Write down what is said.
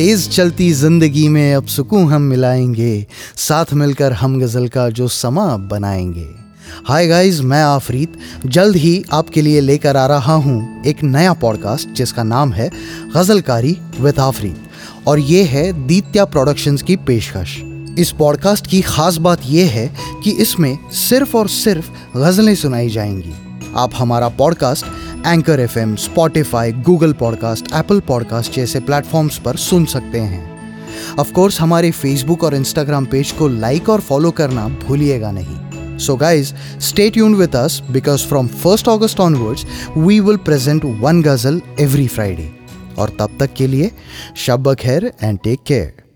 तेज चलती ज़िंदगी में अब सुकून हम मिलाएँगे, साथ मिलकर हम गज़ल का जो समा बनाएँगे। हाय गाइस मैं आफरीत जल्द ही आपके लिए लेकर आ रहा हूँ एक नया पॉडकास्ट जिसका नाम है गजलकारी विद आफरीत और ये है दीत्या प्रोडक्शंस की पेशकश। इस पॉडकास्ट की खास बात यह है कि इसमें सिर्फ़ और सिर्फ़ गज़लें सुनाई जाएँगी। आप हमारा podcast anchor F M Spotify Google podcast Apple podcast जैसे प्लेटफॉर्म्स पर सुन सकते हैं। ऑफ़ कोर्स हमारे फेसबुक और इंस्टाग्राम पेज को लाइक और फॉलो करना भूलिएगा नहीं। So guys stay tune with us because from first August onwards we will present one ghazal every Friday और तब तक के लिए, शब खैर एंड टेक केयर